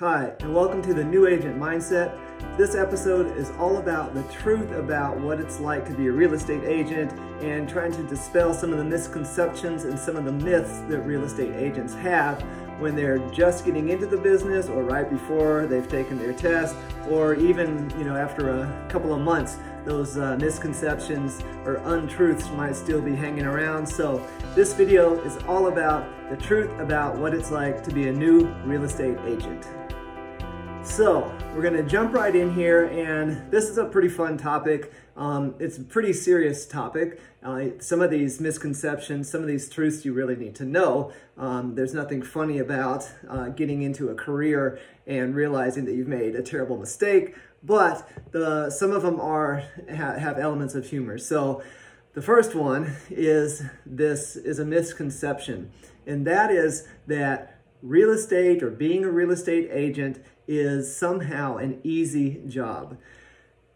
Hi, and welcome to the New Agent Mindset. This episode is all about the truth about what it's like to be a real estate agent and trying to dispel some of the misconceptions and some of the myths that real estate agents have when they're just getting into the business or right before they've taken their test or even, you know, after a couple of months those uh, misconceptions or untruths might still be hanging around. So, this video is all about the truth about what it's like to be a new real estate agent. So, we're to jump right in here, and this is a pretty fun topic. Um, it's a pretty serious topic. Uh, some of these misconceptions, some of these truths you really need to know. Um, there's nothing funny about uh, getting into a career and realizing that you've made a terrible mistake, but the some of them are ha- have elements of humor. So, the first one is this is a misconception, and that is that real estate or being a real estate agent is somehow an easy job.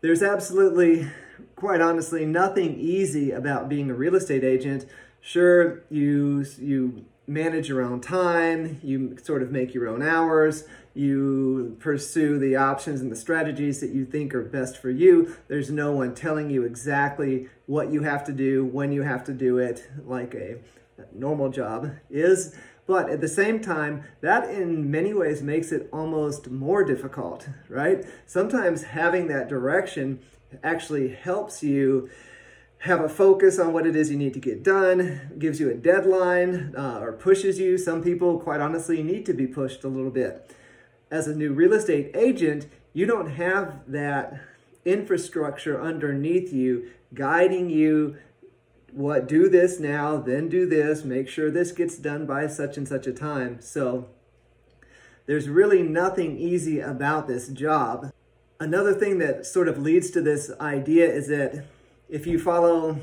There's absolutely, quite honestly, nothing easy about being a real estate agent. Sure, you you manage your own time, you sort of make your own hours, you pursue the options and the strategies that you think are best for you. There's no one telling you exactly what you have to do, when you have to do it, like a normal job is. But at the same time, that in many ways makes it almost more difficult, right? Sometimes having that direction actually helps you have a focus on what it is you need to get done, gives you a deadline, uh, or pushes you. Some people, quite honestly, need to be pushed a little bit. As a new real estate agent, you don't have that infrastructure underneath you guiding you what do this now, then do this, make sure this gets done by such and such a time. So there's really nothing easy about this job. Another thing that sort of leads to this idea is that if you follow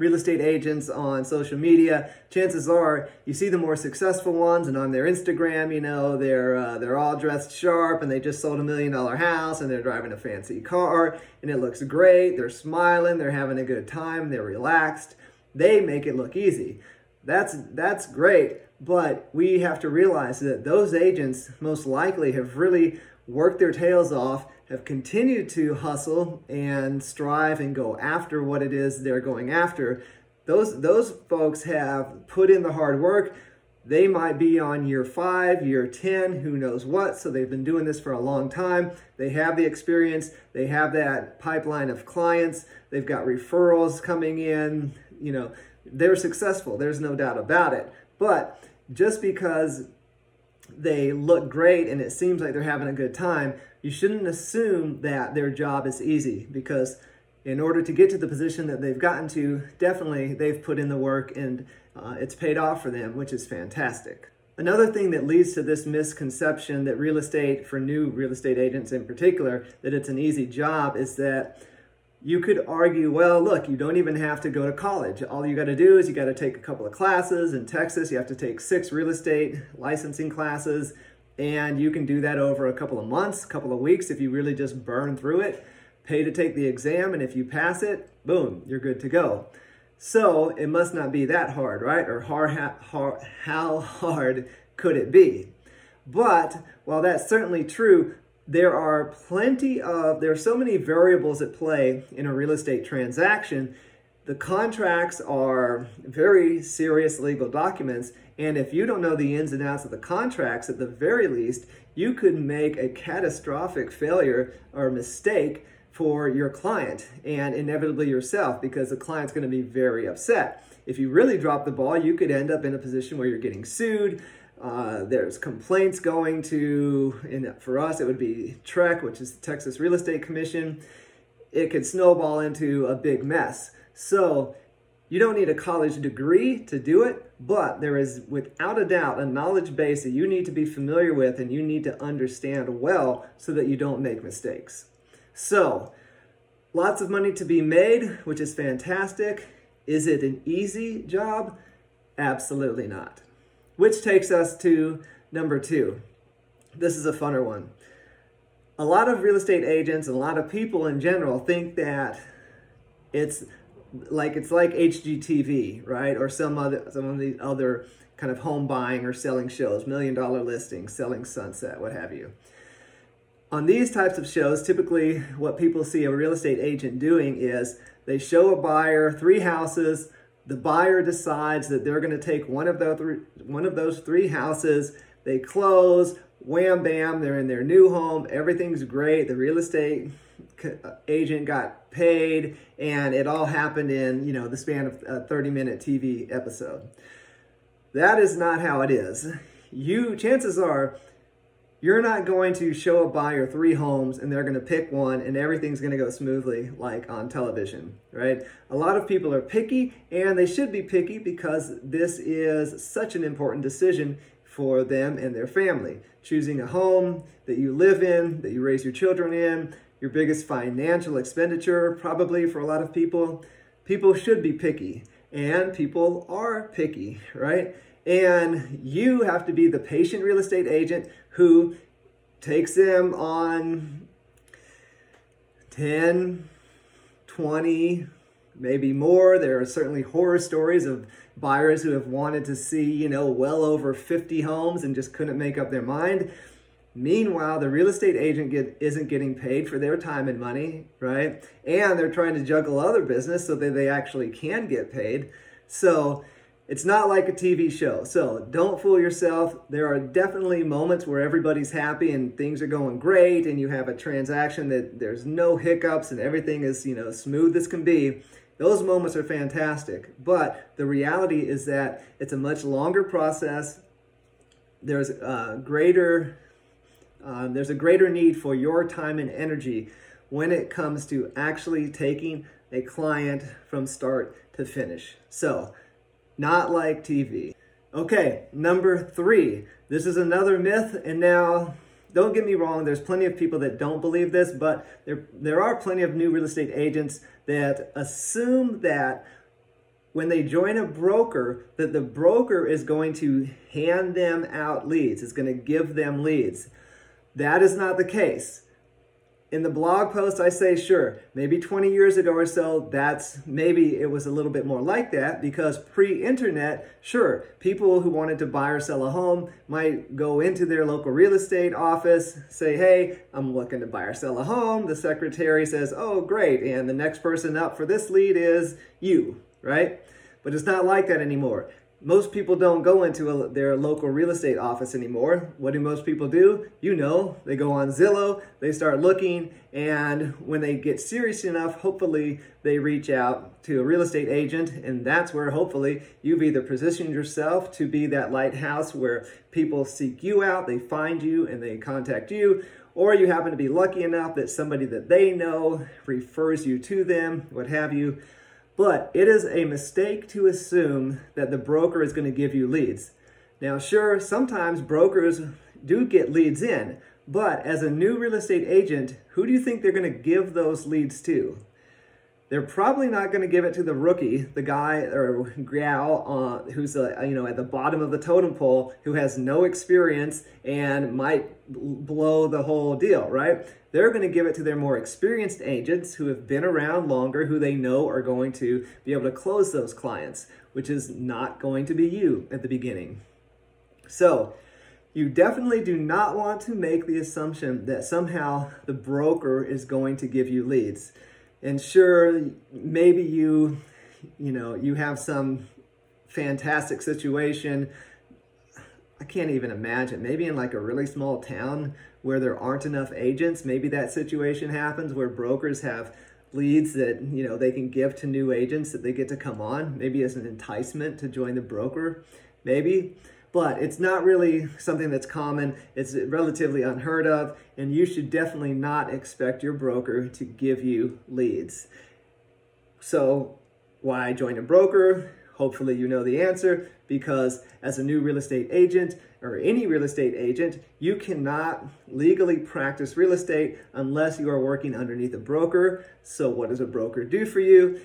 real estate agents on social media, chances are you see the more successful ones, and on their Instagram, you know, they're uh, they're all dressed sharp, and they just sold a million dollar house, and they're driving a fancy car, and it looks great. They're smiling, they're having a good time, they're relaxed. They make it look easy. That's that's great, but we have to realize that those agents most likely have really worked their tails off have continued to hustle and strive and go after what it is they're going after, those those folks have put in the hard work. They might be on year five, year 10, who knows what. So they've been doing this for a long time. They have the experience, they have that pipeline of clients, they've got referrals coming in. You know, they're successful, there's no doubt about it. But just because they look great and it seems like they're having a good time, you shouldn't assume that their job is easy because in order to get to the position that they've gotten to, definitely they've put in the work and uh, it's paid off for them, which is fantastic. Another thing that leads to this misconception that real estate, for new real estate agents in particular, that it's an easy job is that you could argue, well, look, you don't even have to go to college. All you got to do is you got to take a couple of classes. In Texas, you have to take six real estate licensing classes, and you can do that over a couple of months, couple of weeks if you really just burn through it. Pay to take the exam, and if you pass it, boom, you're good to go. So it must not be that hard, right? Or how hard could it be? But while that's certainly true, there are plenty of, there are so many variables at play in a real estate transaction. The contracts are very serious legal documents, and if you don't know the ins and outs of the contracts, at the very least, you could make a catastrophic failure or mistake for your client and inevitably yourself because the client's going to be very upset. If you really drop the ball, you could end up in a position where you're getting sued uh, there's complaints going to, in, for us, it would be TREC, which is the Texas Real Estate Commission. It could snowball into a big mess. So you don't need a college degree to do it, but there is without a doubt a knowledge base that you need to be familiar with and you need to understand well so that you don't make mistakes. So, lots of money to be made, which is fantastic. Is it an easy job? Absolutely not. Which takes us to number two. This is a funner one. A lot of real estate agents and a lot of people in general think that it's like it's like HGTV, right? Or some other some of the other kind of home buying or selling shows, million dollar listings, selling sunset, what have you. On these types of shows, typically what people see a real estate agent doing is they show a buyer three houses. The buyer decides that they're going to take one of those one of those three houses. They close, wham bam, they're in their new home. Everything's great. The real estate uh, agent got paid, and it all happened in you know the span of a 30 minute TV episode. That is not how it is. You chances are you're not going to show a buyer three homes and they're going to pick one and everything's going to go smoothly like on television, right? A lot of people are picky and they should be picky because this is such an important decision for them and their family. Choosing a home that you live in, that you raise your children in, your biggest financial expenditure, probably for a lot of people. People should be picky, and people are picky, right? And you have to be the patient real estate agent who takes them on 10, 20, maybe more. There are certainly horror stories of buyers who have wanted to see, you know, well over 50 homes and just couldn't make up their mind. Meanwhile, the real estate agent get, isn't getting paid for their time and money, right? And they're trying to juggle other business so that they actually can get paid. So it's not like a TV show. So don't fool yourself. There are definitely moments where everybody's happy and things are going great and you have a transaction that there's no hiccups and everything is, you know, smooth as can be. Those moments are fantastic. But the reality is that it's a much longer process. There's a greater uh, there's a greater need for your time and energy when it comes to actually taking a client from start to finish. So, not like TV. Okay, number three. This is another myth, and now don't get me wrong, there's plenty of people that don't believe this, but there, there are plenty of new real estate agents that assume that when they join a broker, that the broker is going to hand them out leads, is going to give them leads. That is not the case. In the blog post, I say, sure, maybe 20 years ago or so, that's maybe it was a little bit more like that because pre internet, sure, people who wanted to buy or sell a home might go into their local real estate office, say, hey, I'm looking to buy or sell a home. The secretary says, oh, great. And the next person up for this lead is you, right? But it's not like that anymore most people don't go into a, their local real estate office anymore. What do most people do? You know, they go on Zillow, they start looking, and when they get serious enough, hopefully they reach out to a real estate agent, and that's where hopefully you've either positioned yourself to be that lighthouse where people seek you out, they find you, and they contact you, or you happen to be lucky enough that somebody that they know refers you to them, what have you. But it is a mistake to assume that the broker is going to give you leads. Now, sure, sometimes brokers do get leads in, but as a new real estate agent, who do you think they're going to give those leads to? They're probably not going to give it to the rookie, the guy or gal uh, who's uh, you know at the bottom of the totem pole who has no experience and might blow the whole deal, right? They're going to give it to their more experienced agents who have been around longer, who they know are going to be able to close those clients, which is not going to be you at the beginning. So, you definitely do not want to make the assumption that somehow the broker is going to give you leads and sure maybe you you know you have some fantastic situation. I can't even imagine. Maybe in like a really small town where there aren't enough agents maybe that situation happens where brokers have leads that you know they can give to new agents that they get to come on. Maybe as an enticement to join the broker. Maybe but it's not really something that's common. It's relatively unheard of, and you should definitely not expect your broker to give you leads. So, why join a broker? Hopefully, you know the answer because as a new real estate agent or any real estate agent, you cannot legally practice real estate unless you are working underneath a broker. So, what does a broker do for you?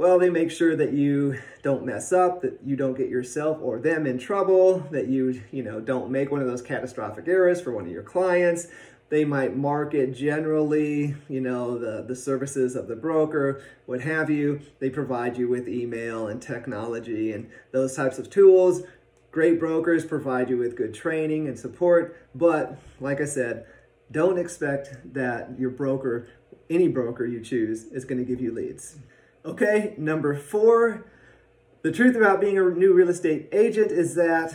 Well, they make sure that you don't mess up, that you don't get yourself or them in trouble, that you, you know, don't make one of those catastrophic errors for one of your clients. They might market generally, you know, the, the services of the broker, what have you. They provide you with email and technology and those types of tools. Great brokers provide you with good training and support, but like I said, don't expect that your broker, any broker you choose, is going to give you leads. Okay, number four, the truth about being a new real estate agent is that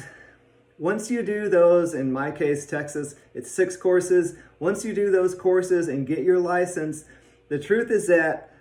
once you do those, in my case, Texas, it's six courses. Once you do those courses and get your license, the truth is that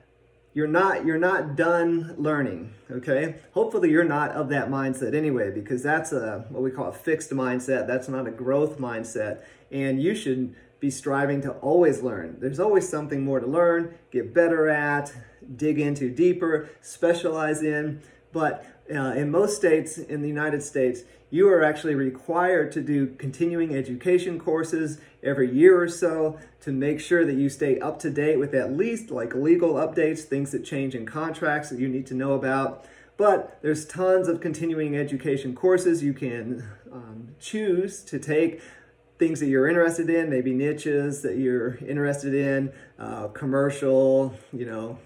you're not you're not done learning okay? Hopefully you're not of that mindset anyway because that's a what we call a fixed mindset. That's not a growth mindset. And you should be striving to always learn there's always something more to learn get better at dig into deeper specialize in but uh, in most states in the United States, you are actually required to do continuing education courses every year or so to make sure that you stay up to date with at least like legal updates, things that change in contracts that you need to know about. But there's tons of continuing education courses you can um, choose to take things that you're interested in, maybe niches that you're interested in, uh, commercial, you know,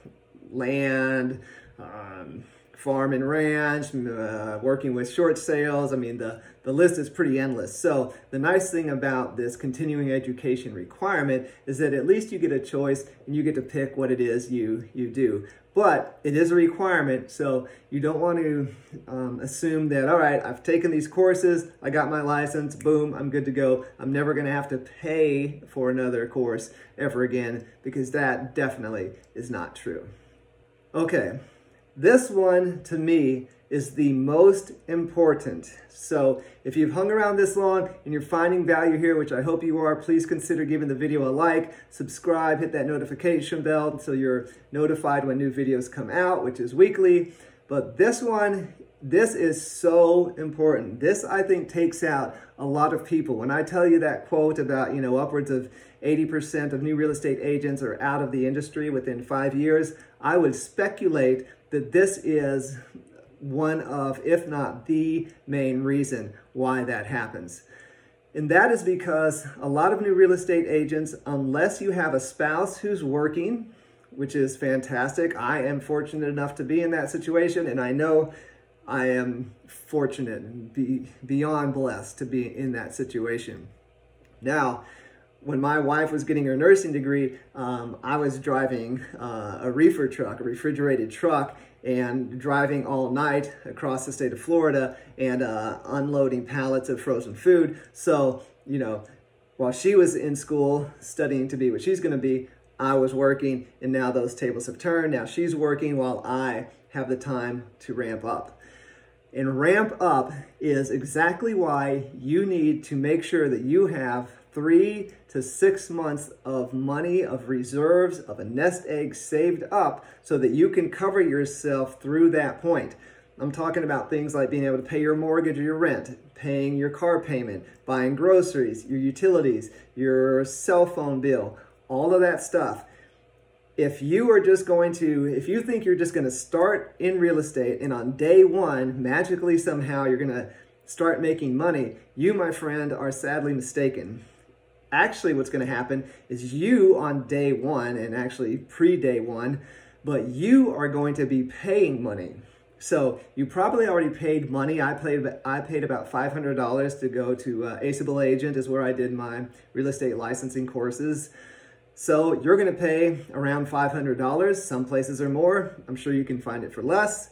land, um, farm and ranch, uh, working with short sales. I mean, the, the list is pretty endless. So the nice thing about this continuing education requirement is that at least you get a choice and you get to pick what it is you, you do. But it is a requirement, so you don't want to um, assume that, all right, I've taken these courses, I got my license, boom, I'm good to go. I'm never going to have to pay for another course ever again, because that definitely is not true. Okay, this one, to me, is the most important. So if you've hung around this long and you're finding value here, which I hope you are, please consider giving the video a like, subscribe, hit that notification bell so you're notified when new videos come out, which is weekly. But this one, this is so important. This, I think, takes out a lot of people. When I tell you that quote about, you know, upwards of 80% of new real estate agents are out of the industry within five years, I would speculate that this is one of, if not the main reason why that happens. And that is because a lot of new real estate agents, unless you have a spouse who's working, which is fantastic, I am fortunate enough to be in that situation, and I know I am fortunate and be, beyond blessed to be in that situation. Now, when my wife was getting her nursing degree, um, I was driving uh, a reefer truck, a refrigerated truck, and driving all night across the state of Florida and uh, unloading pallets of frozen food. So, you know, while she was in school studying to be what she's going to be, I was working, and now those tables have turned. Now she's working while I have the time to ramp up. And ramp up is exactly why you need to make sure that you have three to six months of money, of reserves, of a nest egg saved up so that you can cover yourself through that point. I'm talking about things like being able to pay your mortgage or your rent, paying your car payment, buying groceries, your utilities, your cell phone bill, all of that stuff. If you are just going to, if you think you're just going to start in real estate and on day one, magically somehow you're going to start making money, you, my friend, are sadly mistaken actually what's going to happen is you on day one and actually pre day one but you are going to be paying money. So you probably already paid money. I paid i paid about $500 to go to uh, aceable agent is where i did my real estate licensing courses. So you're going to pay around $500 some places are more. I'm sure you can find it for less.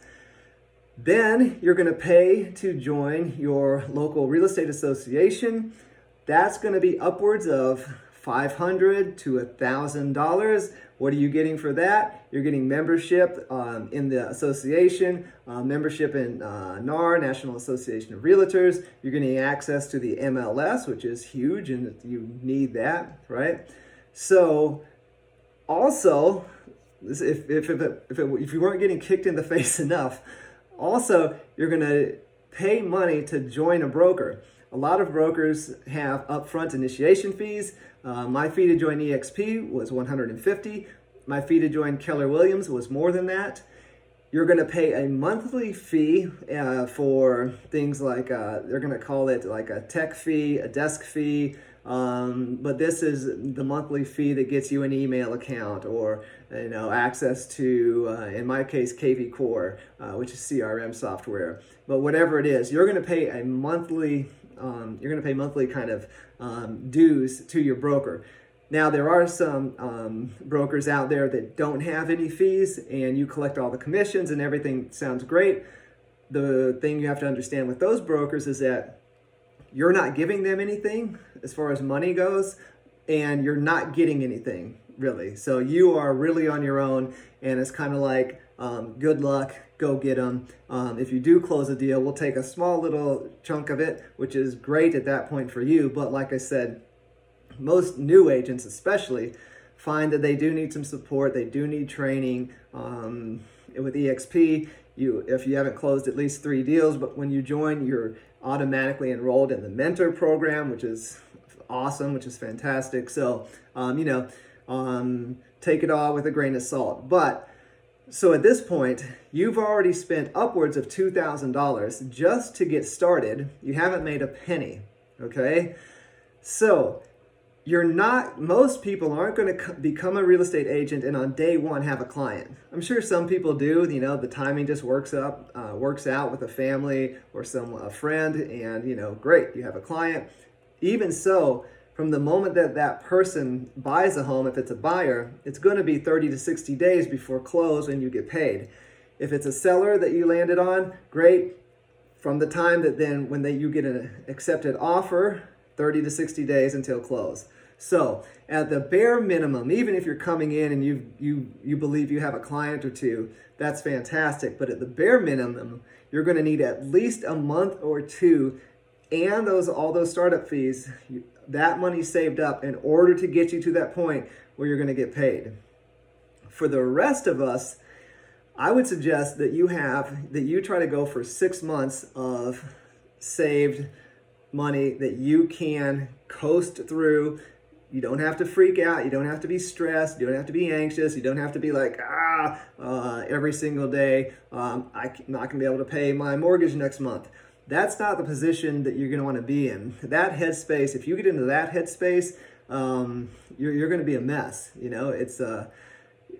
Then you're going to pay to join your local real estate association that's going to be upwards of 500 to $1,000. What are you getting for that? You're getting membership um, in the association, uh, membership in uh, NAR, National Association of Realtors. You're getting access to the MLS, which is huge, and you need that, right? So, also, if, if, if, if, it, if you weren't getting kicked in the face enough, also, you're going to pay money to join a broker. A lot of brokers have upfront initiation fees. Uh, my fee to join EXP was 150. My fee to join Keller Williams was more than that. You're going to pay a monthly fee uh, for things like uh, they're going to call it like a tech fee, a desk fee, Um, but this is the monthly fee that gets you an email account or you know access to, uh, in my case, KV Core, uh, which is CRM software. But whatever it is, you're going to pay a monthly. Um, you're going to pay monthly kind of um, dues to your broker. Now, there are some um, brokers out there that don't have any fees and you collect all the commissions and everything sounds great. The thing you have to understand with those brokers is that you're not giving them anything as far as money goes and you're not getting anything really. So you are really on your own and it's kind of like um, good luck, go get them. Um, if you do close a deal, we'll take a small little chunk of it, which is great at that point for you. But like I said, most new agents especially find that they do need some support they do need training um, with exp you if you haven't closed at least three deals but when you join you're automatically enrolled in the mentor program which is awesome which is fantastic so um, you know um, take it all with a grain of salt but so at this point, you've already spent upwards of $2,000 just to get started. You haven't made a penny, okay? So you're not most people aren't going to become a real estate agent and on day one have a client i'm sure some people do you know the timing just works up uh, works out with a family or some a friend and you know great you have a client even so from the moment that that person buys a home if it's a buyer it's going to be 30 to 60 days before close and you get paid. If it's a seller that you landed on great. From the time that then when they, you get an accepted offer 30 to 60 days until close. So, at the bare minimum, even if you're coming in and you you you believe you have a client or two, that's fantastic. But at the bare minimum, you're going to need at least a month or two, and those all those startup fees, that money saved up in order to get you to that point where you're going to get paid. For the rest of us, I would suggest that you have that you try to go for six months of saved money that you can coast through you don't have to freak out. You don't have to be stressed. You don't have to be anxious. You don't have to be like, ah, uh, every single day, um, I'm not going to be able to pay my mortgage next month. That's not the position that you're going to want to be in. That headspace, if you get into that headspace, um, you're, you're going to be a mess. You know, it's, uh,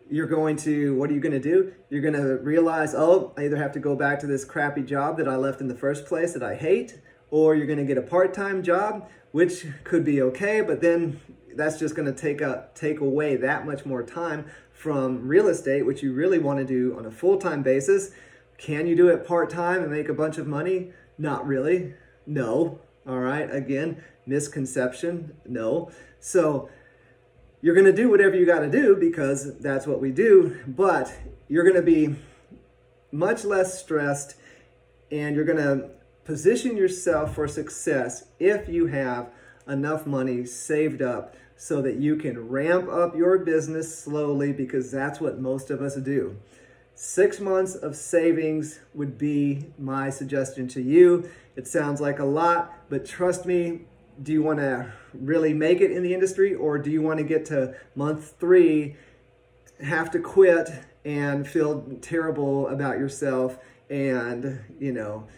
you're going to, what are you going to do? You're going to realize, oh, I either have to go back to this crappy job that I left in the first place that I hate, or you're going to get a part time job, which could be okay, but then that's just going to take a take away that much more time from real estate, which you really want to do on a full time basis. Can you do it part time and make a bunch of money? Not really. No. All right. Again, misconception. No. So you're going to do whatever you got to do because that's what we do, but you're going to be much less stressed and you're going to position yourself for success if you have enough money saved up so that you can ramp up your business slowly because that's what most of us do. Six months of savings would be my suggestion to you. It sounds like a lot, but trust me, do you want to really make it in the industry or do you want to get to month three, have to quit and feel terrible about yourself and, you know,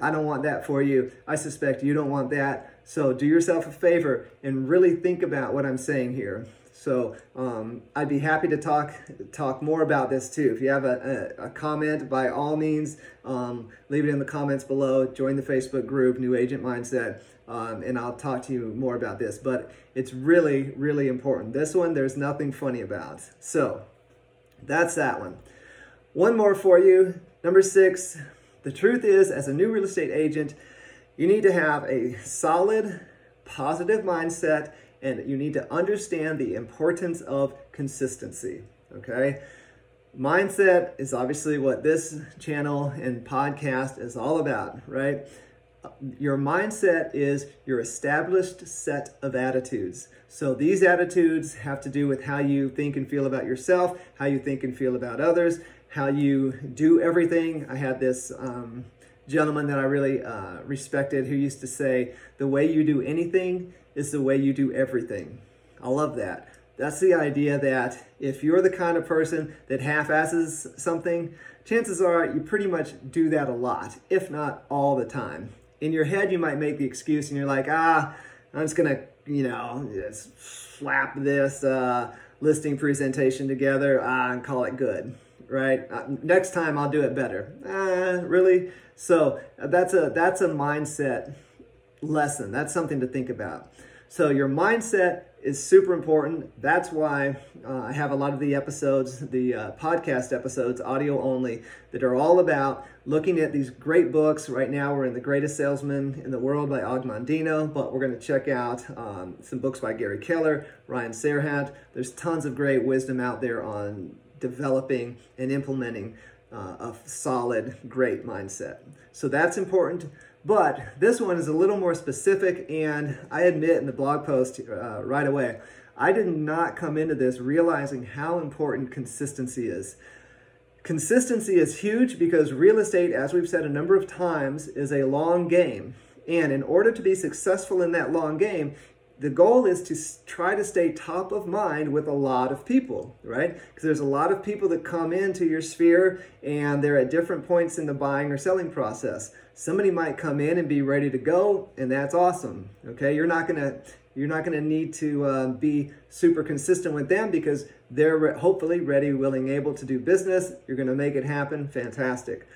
I don't want that for you. I suspect you don't want that. So do yourself a favor and really think about what I'm saying here. So um, I'd be happy to talk talk more about this too. If you have a, a, a comment, by all means, um, leave it in the comments below. Join the Facebook group, New Agent Mindset, um, and I'll talk to you more about this. But it's really, really important. This one, there's nothing funny about. So that's that one. One more for you. Number six. The truth is, as a new real estate agent, you need to have a solid, positive mindset and you need to understand the importance of consistency. Okay? Mindset is obviously what this channel and podcast is all about, right? Your mindset is your established set of attitudes. So these attitudes have to do with how you think and feel about yourself, how you think and feel about others, how you do everything. I had this um, gentleman that I really uh, respected who used to say, The way you do anything is the way you do everything. I love that. That's the idea that if you're the kind of person that half asses something, chances are you pretty much do that a lot, if not all the time. In your head, you might make the excuse and you're like, ah, I'm just gonna you know, just slap this uh, listing presentation together uh, and call it good, right? Uh, next time I'll do it better. Uh, really? So uh, that's a that's a mindset lesson. That's something to think about. So your mindset is super important. That's why uh, I have a lot of the episodes, the uh, podcast episodes, audio only, that are all about looking at these great books. Right now, we're in The Greatest Salesman in the World by Og Mandino, but we're going to check out um, some books by Gary Keller, Ryan Serhant. There's tons of great wisdom out there on developing and implementing uh, a solid, great mindset. So that's important. But this one is a little more specific, and I admit in the blog post uh, right away, I did not come into this realizing how important consistency is. Consistency is huge because real estate, as we've said a number of times, is a long game. And in order to be successful in that long game, the goal is to try to stay top of mind with a lot of people, right? Because there's a lot of people that come into your sphere and they're at different points in the buying or selling process. Somebody might come in and be ready to go, and that's awesome. Okay, you're not gonna you're not gonna need to uh, be super consistent with them because they're re- hopefully ready, willing, able to do business. You're gonna make it happen. Fantastic.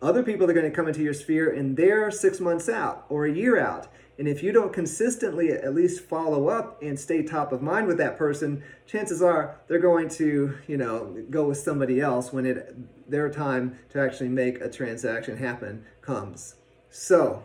Other people are to come into your sphere and they're six months out or a year out and if you don't consistently at least follow up and stay top of mind with that person, chances are they're going to, you know, go with somebody else when it their time to actually make a transaction happen comes. So,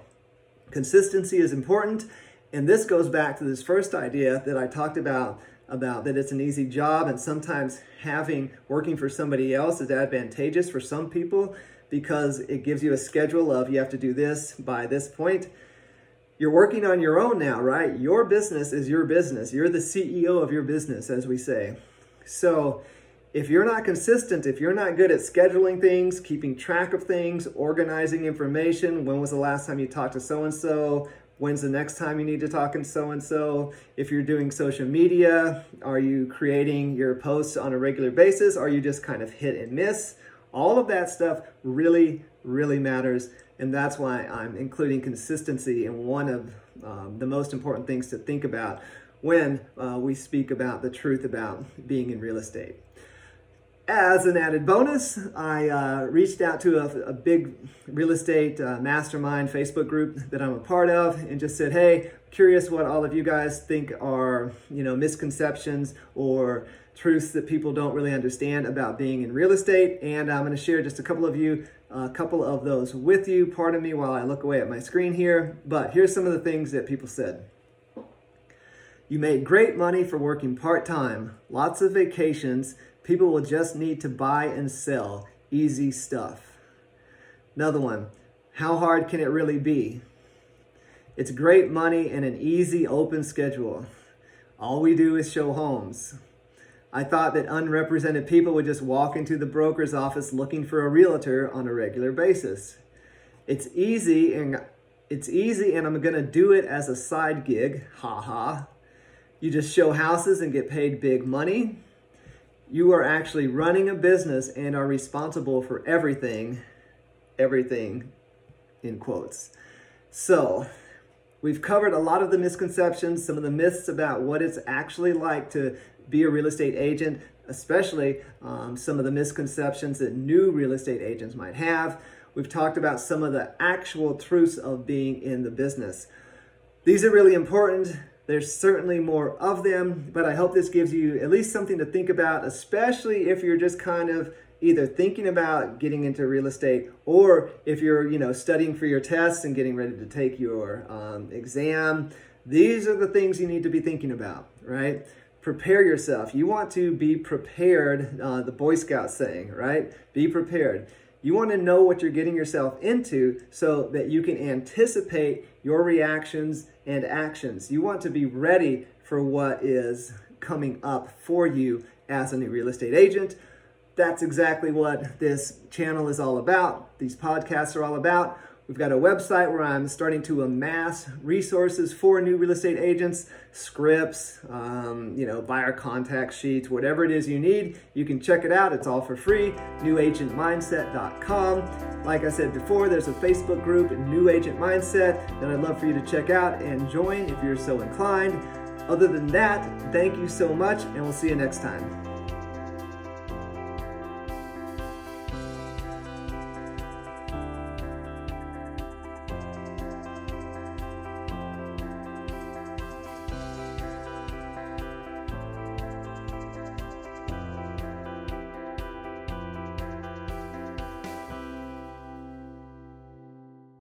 consistency is important, and this goes back to this first idea that I talked about about that it's an easy job and sometimes having working for somebody else is advantageous for some people because it gives you a schedule of you have to do this by this point you're working on your own now, right? Your business is your business. You're the CEO of your business, as we say. So, if you're not consistent, if you're not good at scheduling things, keeping track of things, organizing information, when was the last time you talked to so and so? When's the next time you need to talk to so and so? If you're doing social media, are you creating your posts on a regular basis? Are you just kind of hit and miss? All of that stuff really, really matters. And that's why I'm including consistency in one of um, the most important things to think about when uh, we speak about the truth about being in real estate. As an added bonus, I uh, reached out to a, a big real estate uh, mastermind Facebook group that I'm a part of and just said, hey, curious what all of you guys think are, you know, misconceptions or truths that people don't really understand about being in real estate. And I'm going to share just a couple of you a couple of those with you. Pardon me while I look away at my screen here, but here's some of the things that people said. You made great money for working part time, lots of vacations. People will just need to buy and sell. Easy stuff. Another one. How hard can it really be? It's great money and an easy open schedule. All we do is show homes. I thought that unrepresented people would just walk into the broker's office looking for a realtor on a regular basis. It's easy and it's easy and I'm going to do it as a side gig. Ha ha. You just show houses and get paid big money. You are actually running a business and are responsible for everything, everything in quotes. So, we've covered a lot of the misconceptions, some of the myths about what it's actually like to be a real estate agent, especially um, some of the misconceptions that new real estate agents might have. We've talked about some of the actual truths of being in the business. These are really important. There's certainly more of them, but I hope this gives you at least something to think about, especially if you're just kind of either thinking about getting into real estate or if you're you know studying for your tests and getting ready to take your um, exam these are the things you need to be thinking about right prepare yourself. You want to be prepared, uh, the Boy Scout saying, right? Be prepared. You want to know what you're getting yourself into so that you can anticipate your reactions and actions. You want to be ready for what is coming up for you as a new real estate agent. That's exactly what this channel is all about. These podcasts are all about. We've got a website where I'm starting to amass resources for new real estate agents, scripts, um, you know, buyer contact sheets, whatever it is you need. You can check it out. It's all for free. NewAgentMindset.com. Like I said before, there's a Facebook group, New Agent Mindset, that I'd love for you to check out and join if you're so inclined. Other than that, thank you so much, and we'll see you next time.